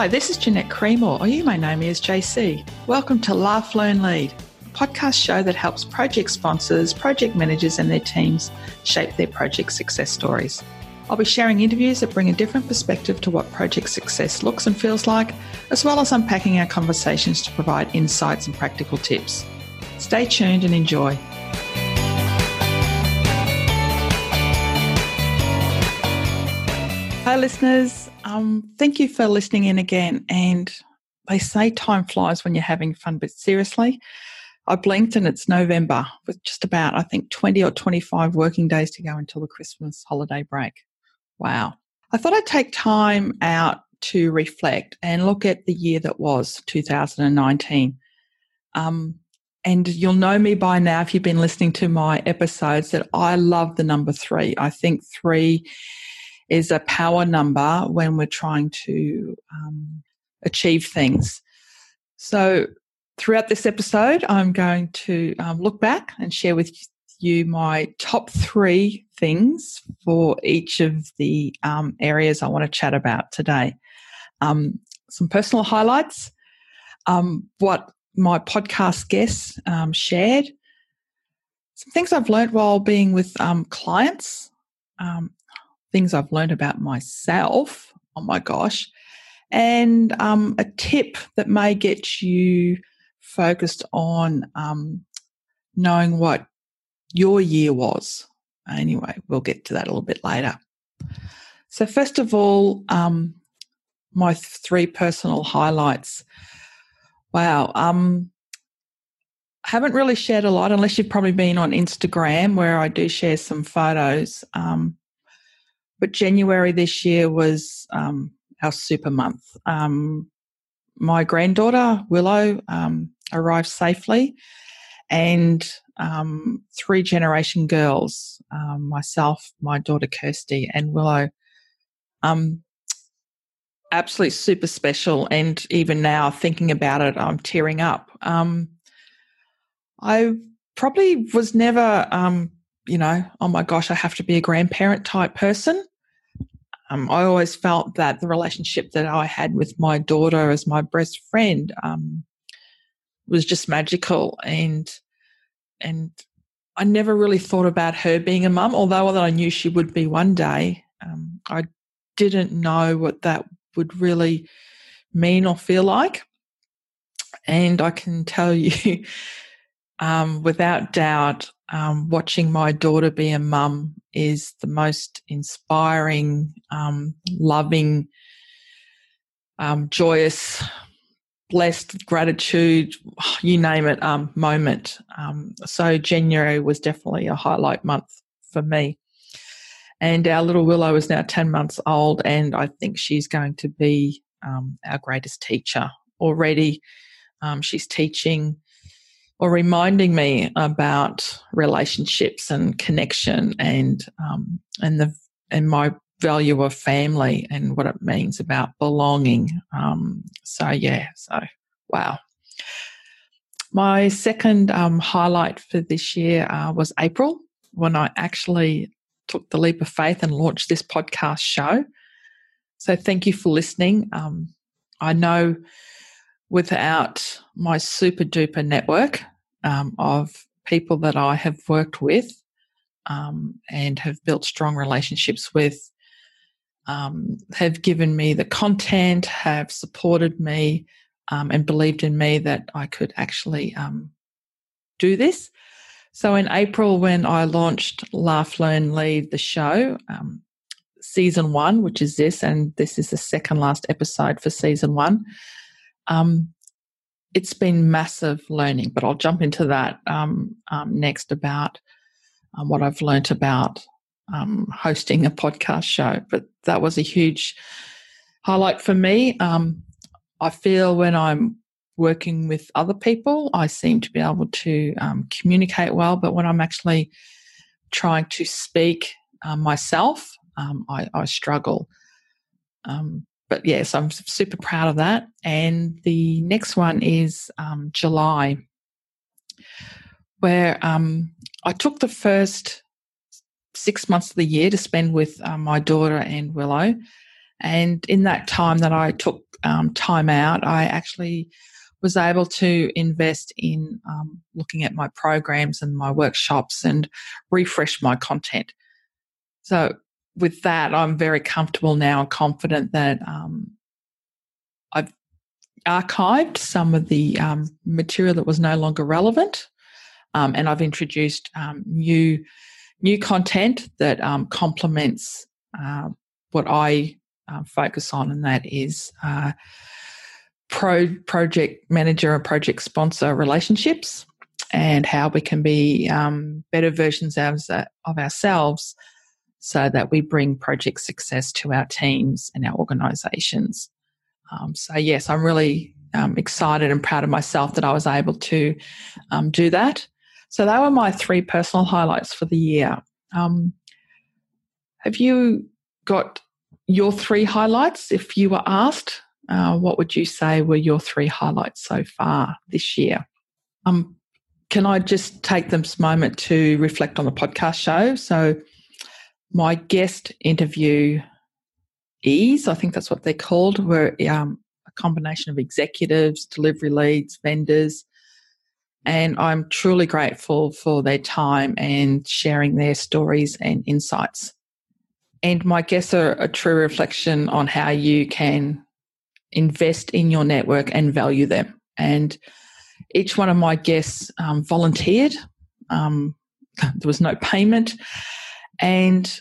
Hi, this is Jeanette Cremor, or you may know me as JC. Welcome to Laugh, Learn, Lead, a podcast show that helps project sponsors, project managers, and their teams shape their project success stories. I'll be sharing interviews that bring a different perspective to what project success looks and feels like, as well as unpacking our conversations to provide insights and practical tips. Stay tuned and enjoy. Hi, listeners. Um, thank you for listening in again. And they say time flies when you're having fun, but seriously, I blinked and it's November with just about, I think, 20 or 25 working days to go until the Christmas holiday break. Wow. I thought I'd take time out to reflect and look at the year that was 2019. Um, and you'll know me by now if you've been listening to my episodes that I love the number three. I think three is a power number when we're trying to um, achieve things. So, throughout this episode, I'm going to um, look back and share with you my top three things for each of the um, areas I want to chat about today. Um, some personal highlights, um, what my podcast guests um, shared, some things I've learned while being with clients, um, things I've learned about myself. Oh my gosh. And um, a tip that may get you focused on um, knowing what your year was. Anyway, we'll get to that a little bit later. So, first of all, um, my three personal highlights. Wow. Um, I haven't really shared a lot unless you've probably been on Instagram where I do share some photos. Um, but January this year was um, our super month. Um, my granddaughter Willow um, arrived safely, and um, three generation girls um, myself, my daughter Kirsty, and Willow. Um, absolutely super special, and even now thinking about it, I'm tearing up. Um, I probably was never you know, oh my gosh, I have to be a grandparent type person. Um, I always felt that the relationship that I had with my daughter as my best friend um, was just magical, and and I never really thought about her being a mum, although I knew she would be one day. Um, I didn't know what that would really mean or feel like, and I can tell you, um, without doubt, um, watching my daughter be a mum is the most inspiring, um, loving, um, joyous, blessed, gratitude, you name it, um, moment. Um, so January was definitely a highlight month for me. And our little Willow is now 10 months old, and I think she's going to be our greatest teacher already. she's teaching or reminding me about relationships and connection and um, and the and my value of family and what it means about belonging. Um, so yeah, so wow. My second um, highlight for this year uh, was April when I actually took the leap of faith and launched this podcast show. So thank you for listening. Um, I know without my super duper network um, of people that I have worked with um, and have built strong relationships with, um, have given me the content, have supported me, um, and believed in me that I could actually um, do this. So in April, when I launched Laugh, Learn, Lead, the show, um, season one, which is this, and this is the second last episode for season one. Um, it's been massive learning, but I'll jump into that um, um, next about um, what I've learnt about um, hosting a podcast show. But that was a huge highlight for me. Um, I feel when I'm working with other people, I seem to be able to um, communicate well, but when I'm actually trying to speak uh, myself, I, I, struggle. Um, but yes, I'm super proud of that. And the next one is um, July, where um, I took the first six months of the year to spend with uh, my daughter and Willow. And in that time that I took um, time out, I actually was able to invest in um, looking at my programs and my workshops and refresh my content. So, with that, I'm very comfortable now and confident that um, I've archived some of the um, material that was no longer relevant, um, and I've introduced um, new new content that um, complements uh, what I uh, focus on, and that is uh, pro project manager and project sponsor relationships, and how we can be um, better versions of, of ourselves, so that we bring project success to our teams and our organisations. Um, so yes, I'm really um, excited and proud of myself that I was able to um, do that. So they were my three personal highlights for the year. Um, have you got your three highlights? If you were asked, uh, what would you say were your three highlights so far this year? Um, can I just take this moment to reflect on the podcast show? So, my guest interview ease, I think that's what they're called, were um, a combination of executives, delivery leads, vendors, and I'm truly grateful for their time and sharing their stories and insights. And my guests are a true reflection on how you can invest in your network and value them. And each one of my guests um, volunteered. Um, there was no payment. And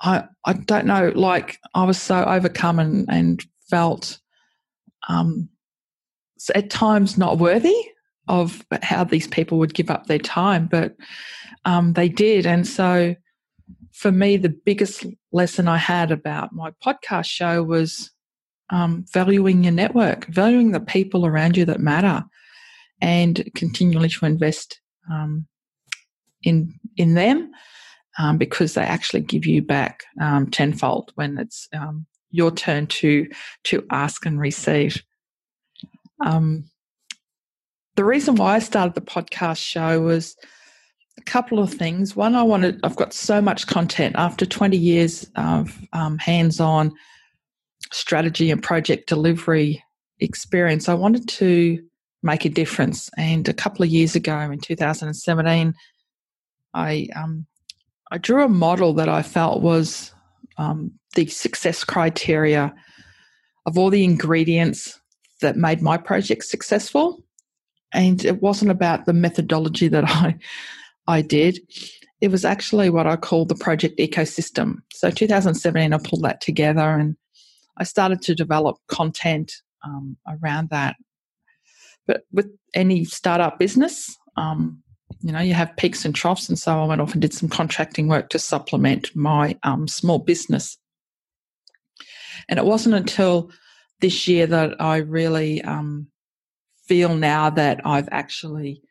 I, I don't know, like I was so overcome and, and felt um, at times not worthy of how these people would give up their time, but um, they did. And so for me, the biggest lesson I had about my podcast show was um, valuing your network, valuing the people around you that matter, and continually to invest um, in in them um, because they actually give you back um, tenfold when it's um, your turn to to ask and receive. Um, the reason why I started the podcast show was a couple of things. One, I wanted, I've got so much content after 20 years of um, hands on strategy and project delivery experience. I wanted to make a difference. And a couple of years ago in 2017, I, um, I drew a model that I felt was um, the success criteria of all the ingredients that made my project successful and it wasn't about the methodology that I I did. It was actually what I call the project ecosystem. So 2017, I pulled that together and I started to develop content um, around that. But with any startup business, um, you know, you have peaks and troughs, and so I went off and did some contracting work to supplement my um, small business. And it wasn't until this year that I really um, feel now that I've actually,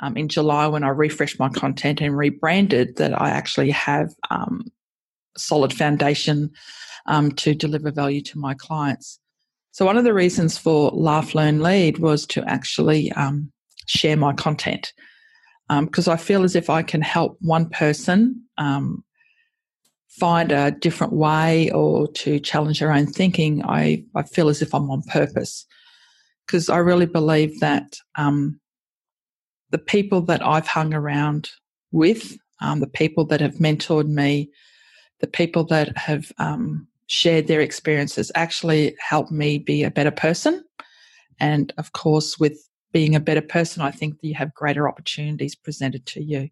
um, in July when I refreshed my content and rebranded, that I actually have um, solid foundation um, to deliver value to my clients. So, one of the reasons for Laugh, Learn, Lead was to actually um, share my content because um, I feel as if I can help one person um, find a different way or to challenge their own thinking, I, I feel as if I'm on purpose because I really believe that um, the people that I've hung around with, um, the people that have mentored me, the people that have um, shared their experiences actually help me be a better person. And of course, with being a better person, I think you have greater opportunities presented to you.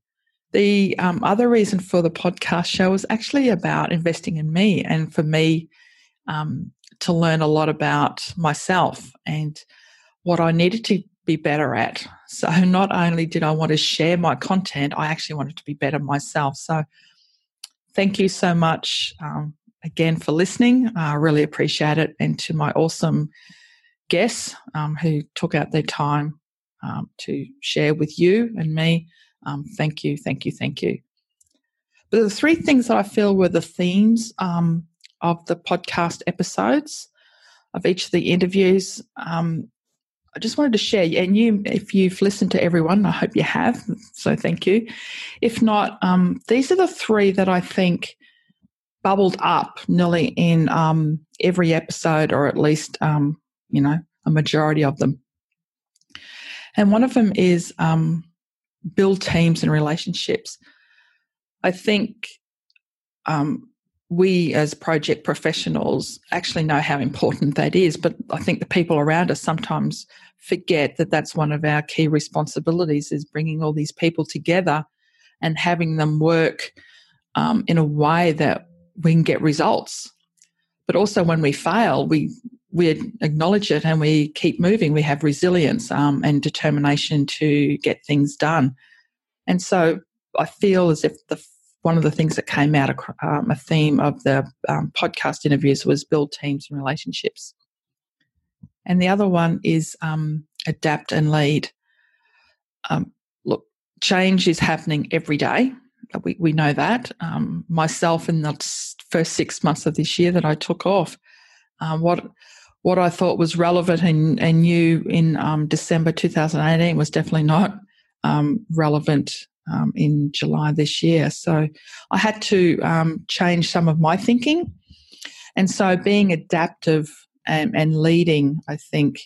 The um, other reason for the podcast show is actually about investing in me and for me um, to learn a lot about myself and what I needed to be better at. So not only did I want to share my content, I actually wanted to be better myself. So thank you so much um, again for listening. I really appreciate it. And to my awesome guests um, who took out their time um, to share with you and me, um, thank you, thank you, thank you. But the three things that I feel were the themes um, of the podcast episodes of each of the interviews. Um, I just wanted to share, and you, if you've listened to everyone, I hope you have. So thank you. If not, um, these are the three that I think bubbled up nearly in every episode, or at least um, you know, a majority of them. And one of them is um, build teams and relationships. I think um, we as project professionals actually know how important that is, but I think the people around us sometimes forget that that's one of our key responsibilities is bringing all these people together and having them work um, in a way that we can get results. But also when we fail, we we acknowledge it and we keep moving. We have resilience um, and determination to get things done. And so I feel as if the one of the things that came out um, a theme of the um, podcast interviews was build teams and relationships. And the other one is um, adapt and lead. Um, look, change is happening every day. We, we know that. Um, myself, in the first six months of this year that I took off, um, what what I thought was relevant and, and new in December 2018 was definitely not relevant um, in July this year. So I had to um, change some of my thinking. And so being adaptive and, and, leading, I think,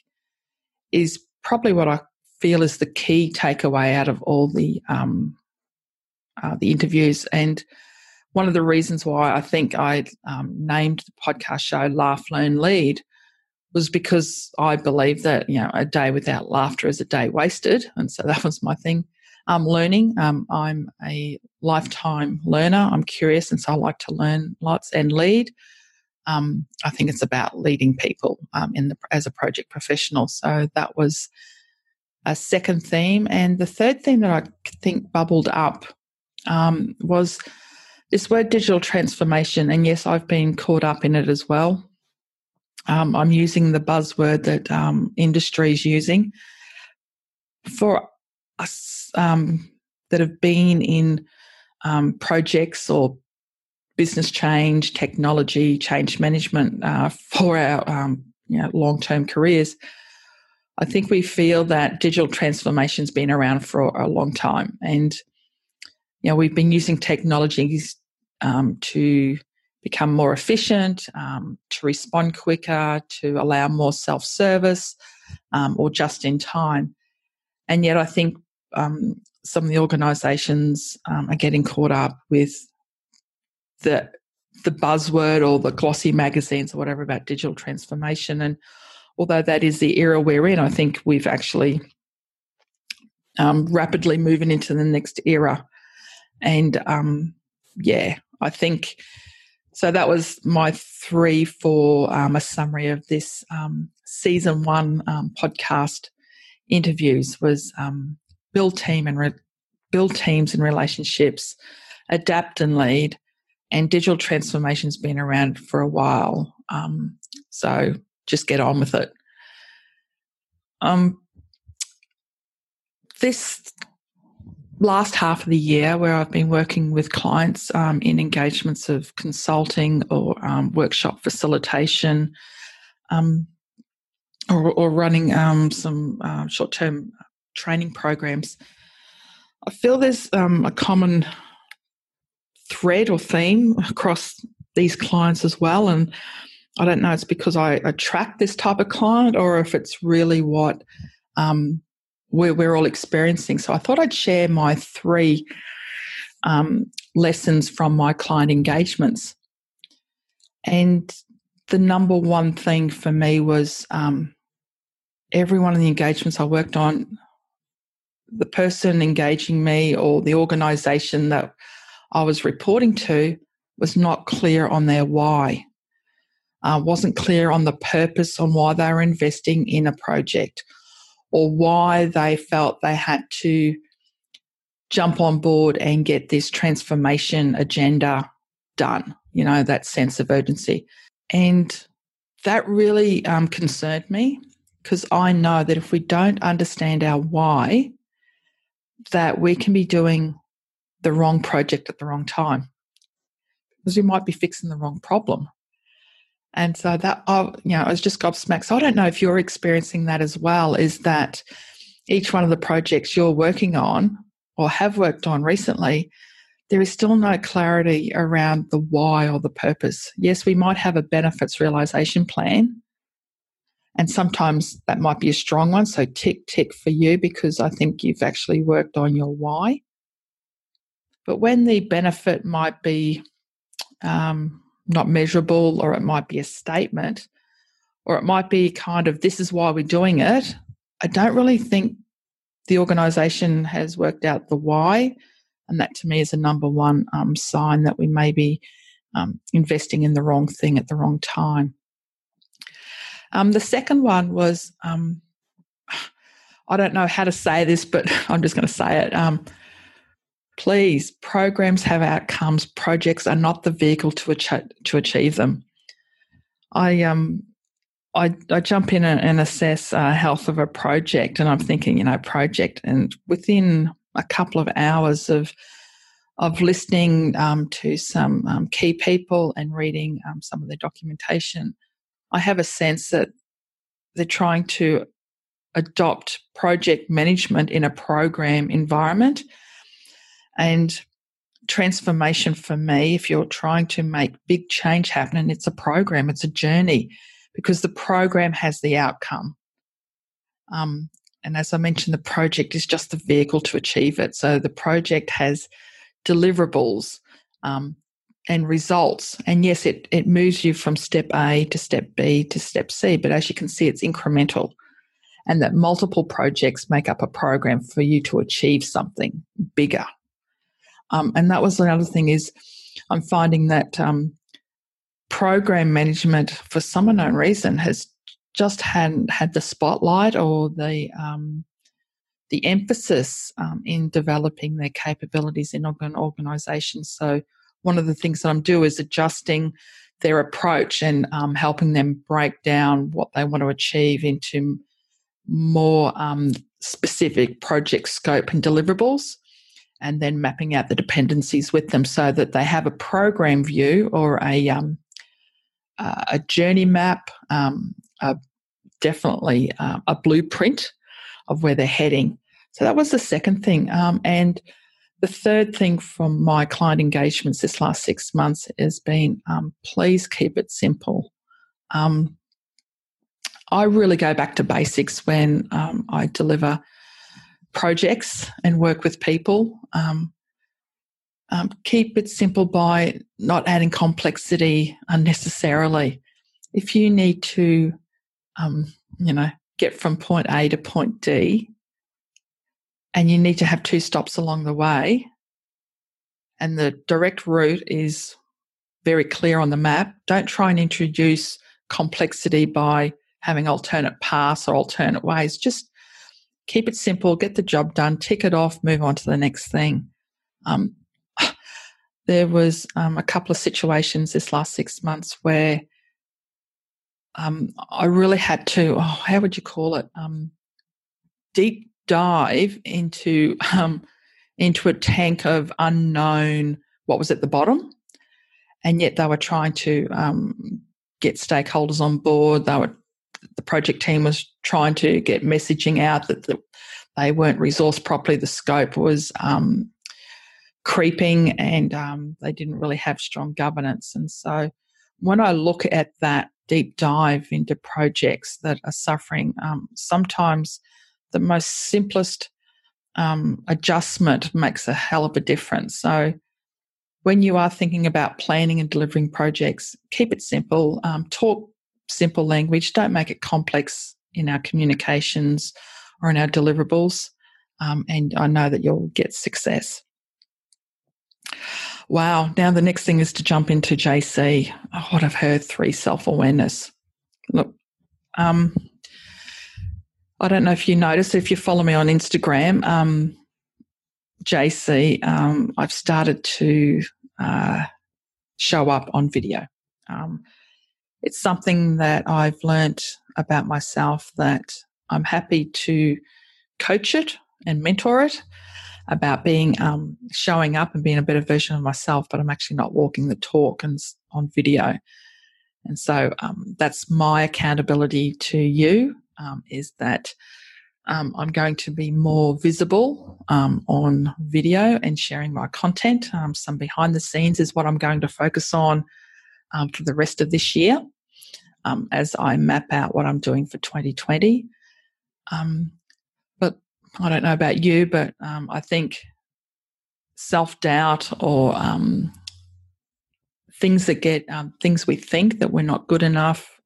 is probably what I feel is the key takeaway out of all the um, uh, the interviews. And one of the reasons why I think I um, named the podcast show "Laugh, Learn, Lead" was because I believe that you know a day without laughter is a day wasted, and so that was my thing I'm um, learning. Um, I'm a lifetime learner. I'm curious, and so I like to learn lots and lead. Um, I think it's about leading people um, in the, as a project professional. So that was a second theme, and the third theme that I think bubbled up um, was this word digital transformation. And yes, I've been caught up in it as well. Um, I'm using the buzzword that um, industry is using. For us um, that have been in um, projects or business change, technology, change management uh, for our um, you know, long term careers, I think we feel that digital transformation's been around for a long time, and you know we've been using technologies um, to become more efficient, um, to respond quicker, to allow more self service um, or just in time. And yet, I think um, some of the organisations um, are getting caught up with the the buzzword or the glossy magazines or whatever about digital transformation. And although that is the era we're in, I think we've actually um, rapidly moving into the next era. And um, yeah, I think so. That was my three for um, a summary of this um, season one um, podcast interviews was um, build team and re- build teams and relationships, adapt and lead. And digital transformation's been around for a while, um, so just get on with it. Um, this last half of the year, where I've been working with clients um, in engagements of consulting or um, workshop facilitation, um, or, or, running um, some uh, short-term training programs, I feel there's um, a common thread or theme across these clients as well. And I don't know, it's because I attract this type of client or if it's really what um, we're, we're all experiencing. So I thought I'd share my three um, lessons from my client engagements. And the number one thing for me was um, every one of the engagements I worked on the person engaging me or the organization that I was reporting to was not clear on their why, uh, wasn't clear on the purpose on why they were investing in a project or why they felt they had to jump on board and get this transformation agenda done, you know, that sense of urgency. And that really um, concerned me because I know that if we don't understand our why, that we can be doing the wrong project at the wrong time because we might be fixing the wrong problem. And so that, I, you know, I was just gobsmacked. So I don't know if you're experiencing that as well. Is that each one of the projects you're working on or have worked on recently, there is still no clarity around the why or the purpose. Yes, we might have a benefits realization plan, And sometimes that might be a strong one. So tick, tick for you because I think you've actually worked on your why. But when the benefit might be um, not measurable, or it might be a statement, or it might be kind of this is why we're doing it, I don't really think the organization has worked out the why. And that to me is a number one um, sign that we may be um, investing in the wrong thing at the wrong time. Um, the second one was um, I don't know how to say this, but I'm just going to say it. Please, programs have outcomes. Projects are not the vehicle to achieve, to achieve them. I um I, I jump in and, and assess uh, health of a project, and I'm thinking, you know, project, and within a couple of hours of of listening um, to some um, key people and reading um, some of their documentation, I have a sense that they're trying to adopt project management in a program environment. And transformation for me, if you're trying to make big change happen, and it's a program, it's a journey, because the program has the outcome. Um, and as I mentioned, the project is just the vehicle to achieve it. So the project has deliverables um, and results. And yes, it, it moves you from step A to step B to step C, but as you can see, it's incremental. And that multiple projects make up a program for you to achieve something bigger. Um, and that was another thing is I'm finding that um, program management, for some unknown reason, has just hadn't had the spotlight or the um, the emphasis um, in developing their capabilities in an organisation. So one of the things that I'm doing is adjusting their approach and um, helping them break down what they want to achieve into more um, specific project scope and deliverables, and then mapping out the dependencies with them so that they have a program view or a um, a journey map, um, a, definitely uh, a blueprint of where they're heading. So that was the second thing. Um, and the third thing from my client engagements this last six months has been um, please keep it simple. Um, I really go back to basics when um, I deliver projects and work with people. Um, um, keep it simple by not adding complexity unnecessarily. If you need to, um, you know, get from point A to point D, and you need to have two stops along the way, and the direct route is very clear on the map, don't try and introduce complexity by having alternate paths or alternate ways. Just keep it simple, get the job done, tick it off, move on to the next thing. Um, there was um, a couple of situations this last six months where um, I really had to, oh, how would you call it? Um, deep dive into um, into a tank of unknown what was at the bottom, and yet they were trying to um, get stakeholders on board. They were the project team was trying to get messaging out that the, they weren't resourced properly. The scope was um, creeping, and um, they didn't really have strong governance. And so, when I look at that deep dive into projects that are suffering, um, sometimes the most simplest um, adjustment makes a hell of a difference. So, when you are thinking about planning and delivering projects, keep it simple. Um, talk simple language. Don't make it complex in our communications or in our deliverables. Um, and I know that you'll get success. Wow. Now the next thing is to jump into JC. Oh, what I've heard three self awareness. Look, um, I don't know if you noticed, if you follow me on Instagram, um, JC, um, I've started to uh, show up on video. Um, it's something that I've learnt about myself that I'm happy to coach it and mentor it about being um, showing up and being a better version of myself, but I'm actually not walking the talk and on video. And so um, that's my accountability to you um, is that um, I'm going to be more visible um, on video and sharing my content. Um, some behind the scenes is what I'm going to focus on um, for the rest of this year. um, as I map out what I'm doing for 2020. Um, but I don't know about you, but um, I think self doubt or um, things that get things we think that we're not good enough,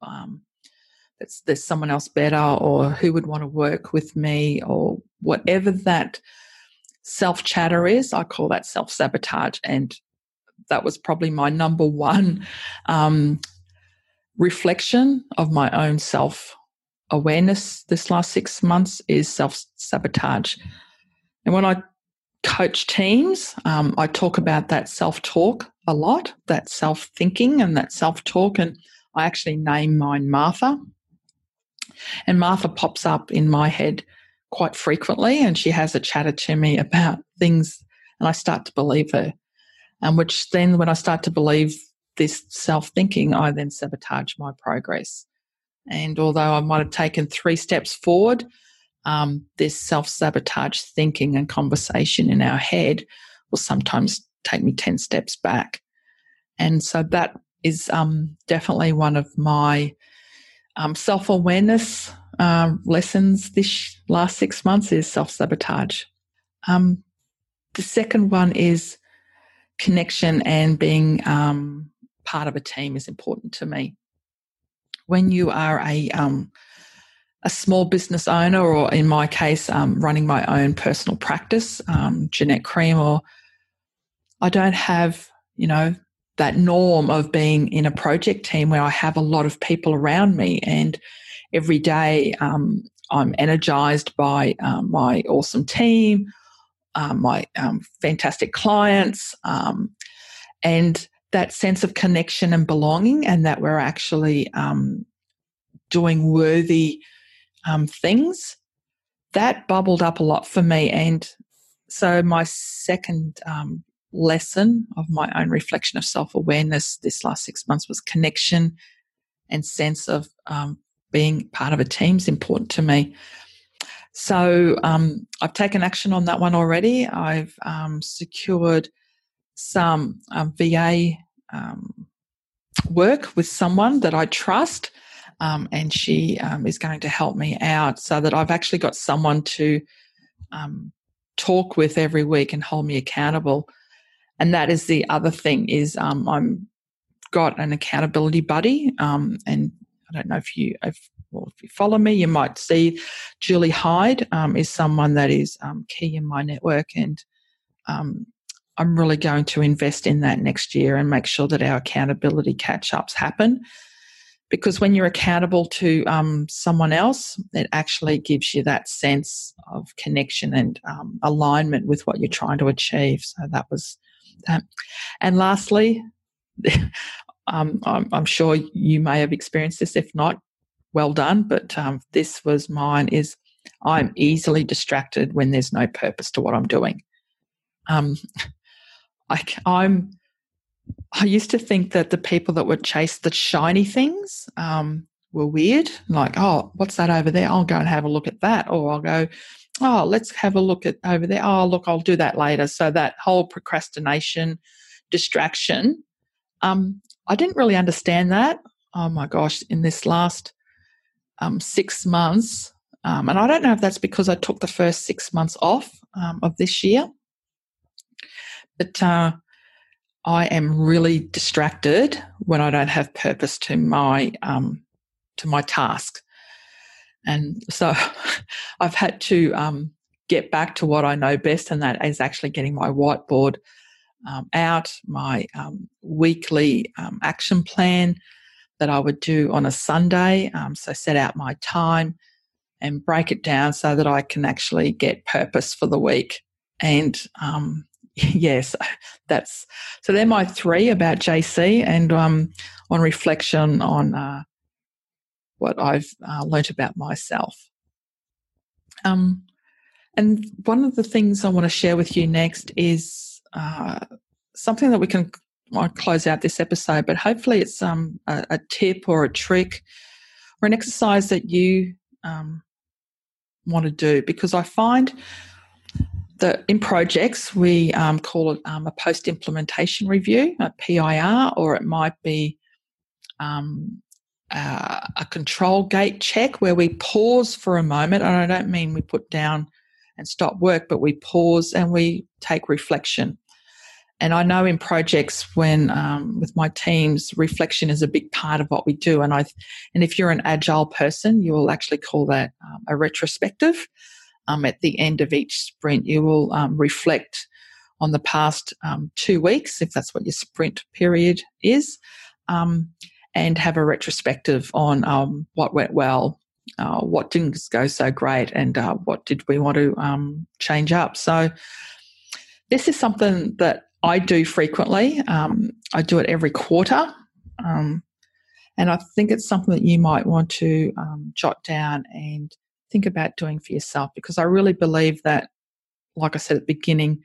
that there's someone else better, or who would want to work with me, or whatever that self chatter is, I call that self sabotage. And that was probably my number one um, reflection of my own self awareness this last six months is self sabotage. And when I coach teams, um, I talk about that self talk a lot, that self thinking and that self talk. And I actually name mine Martha. And Martha pops up in my head quite frequently, and she has a chatter to me about things, and I start to believe her. And which then, when I start to believe this self thinking, I then sabotage my progress. And although I might have taken three steps forward, um, this self sabotage thinking and conversation in our head will sometimes take me 10 steps back. And so that is um, definitely one of my um, self awareness um, lessons this last six months is self sabotage. Um, the second one is connection and being um, part of a team is important to me. When you are a um, a small business owner, or in my case, um, running my own personal practice, um, Jeanette Cremor I don't have, you know, that norm of being in a project team where I have a lot of people around me, and every day um, I'm energized by um, my awesome team, um, my um, fantastic clients, um, and that sense of connection and belonging, and that we're actually um, doing worthy um, things. That bubbled up a lot for me. And so, my second lesson of my own reflection of self awareness this last six months was connection and sense of um, being part of a team is important to me. So um, I've taken action on that one already. I've um, secured some um, VA um, work with someone that I trust um, and she um, is going to help me out so that I've actually got someone to talk with every week and hold me accountable. And that is the other thing is I'm got an accountability buddy, and I don't know if you if, if you follow me, you might see Julie Hyde um, is someone that is key in my network and. I'm really going to invest in that next year and make sure that our accountability catch ups happen because when you're accountable to um, someone else, it actually gives you that sense of connection and um, alignment with what you're trying to achieve. So that was that. And lastly, um, I'm, I'm, sure you may have experienced this. If not, well done. But um, this was mine. Is I'm easily distracted when there's no purpose to what I'm doing. Um, I, I'm I used to think that the people that would chase the shiny things um, were weird. Like, oh, what's that over there? I'll go and have a look at that. Or I'll go, oh, let's have a look at over there. Oh, look, I'll do that later. So that whole procrastination, distraction. Um, I didn't really understand that. Oh my gosh, in this last um, six months, um, and I don't know if that's because I took the first six months off um, of this year, but uh, I am really distracted when I don't have purpose to my um, to my task, and so I've had to um, get back to what I know best, and that is actually getting my whiteboard um, out, my um, weekly um, action plan that I would do on a Sunday. Um, so set out my time and break it down so that I can actually get purpose for the week. And um, yes, that's so. They're my three about JC, and um, on reflection on uh, what I've uh, learnt about myself. Um, and one of the things I want to share with you next is uh, something that we can close out this episode, but hopefully it's um, a, a, tip or a trick or an exercise that you um, want to do because I find that in projects, we um, call it um, a post implementation review, a PIR, or it might be um, uh, a control gate check where we pause for a moment. And I don't mean we put down and stop work, but we pause and we take reflection. And I know in projects when um, with my teams, reflection is a big part of what we do. And I, and if you're an agile person, you will actually call that um, a retrospective. Um, at the end of each sprint, you will um, reflect on the past um, two weeks, if that's what your sprint period is, um, and have a retrospective on what went well, uh, what didn't go so great, and uh, what did we want to change up. So this is something that I do frequently. Um, I do it every quarter. Um, and I think it's something that you might want to um, jot down and think about doing for yourself because I really believe that, like I said at the beginning,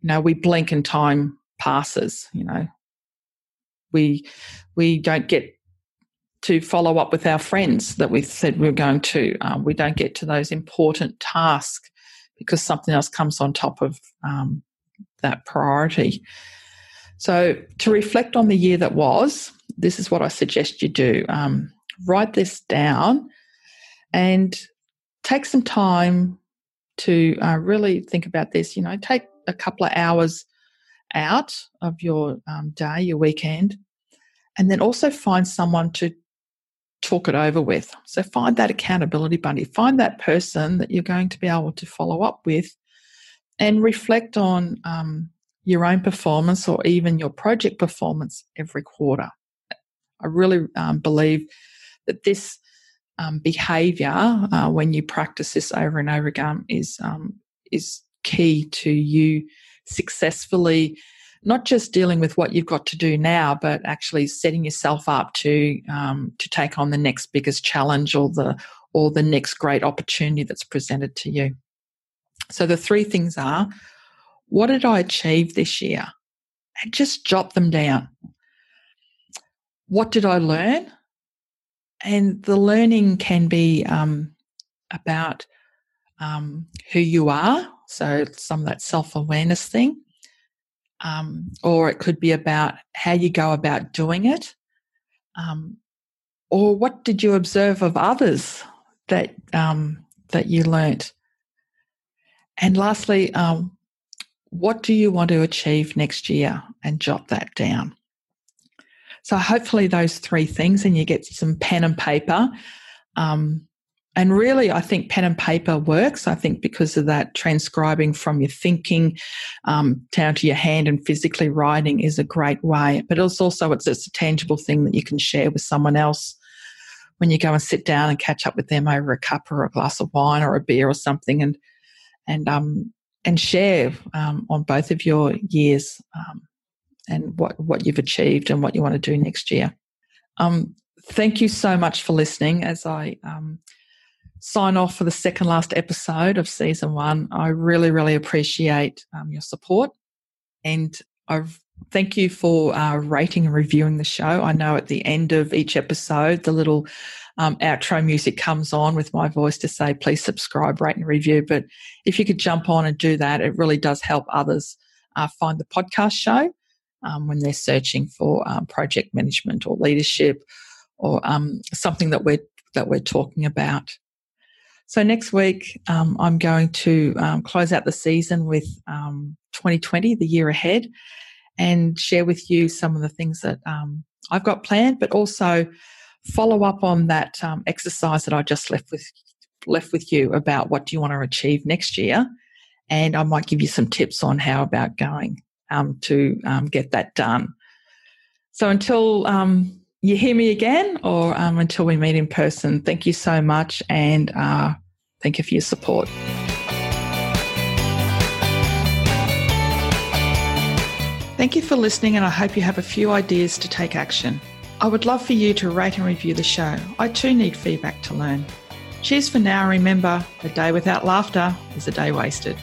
you know, we blink and time passes, you know. We we don't get to follow up with our friends that we said we are going to. Um, we don't get to those important tasks because something else comes on top of um, that priority. So, to reflect on the year that was, this is what I suggest you do. Um, write this down and take some time to uh, really think about this. You know, take a couple of hours out of your um, day, your weekend, and then also find someone to talk it over with. So, find that accountability buddy, find that person that you're going to be able to follow up with and reflect on um, your own performance or even your project performance every quarter. I really um, believe that this um, behavior, uh, when you practice this over and over again, is um, is key to you successfully not just dealing with what you've got to do now, but actually setting yourself up to um, to take on the next biggest challenge or the or the next great opportunity that's presented to you. So the three things are what did I achieve this year? And just jot them down. What did I learn? And the learning can be um, about um, who you are, so some of that self awareness thing, um, or it could be about how you go about doing it, um, or what did you observe of others that um, that you learnt. And lastly, um, what do you want to achieve next year? And jot that down. So hopefully those three things, and you get some pen and paper. Um, and really, I think pen and paper works. I think because of that transcribing from your thinking um, down to your hand and physically writing is a great way. But it's also it's, it's a tangible thing that you can share with someone else when you go and sit down and catch up with them over a cup or a glass of wine or a beer or something, and and um, and share um, on both of your years um, and what what you've achieved and what you want to do next year. Um, thank you so much for listening. As I um, sign off for the second last episode of season one, I really really appreciate your support, and I thank you for uh, rating and reviewing the show. I know at the end of each episode, the little um, outro music comes on with my voice to say, please subscribe, rate, and review. But if you could jump on and do that, it really does help others uh, find the podcast show um, when they're searching for um, project management or leadership or um, something that we're that we're talking about. So next week, um, I'm going to um, close out the season with 2020, the year ahead, and share with you some of the things that I've got planned, but also follow up on that um, exercise that I just left with left with you about what do you want to achieve next year, and I might give you some tips on how about going um, to um, get that done. So until um, you hear me again, or um, until we meet in person, thank you so much, and uh, thank you for your support. Thank you for listening, and I hope you have a few ideas to take action. I would love for you to rate and review the show. I too need feedback to learn. Cheers for now. Remember, a day without laughter is a day wasted.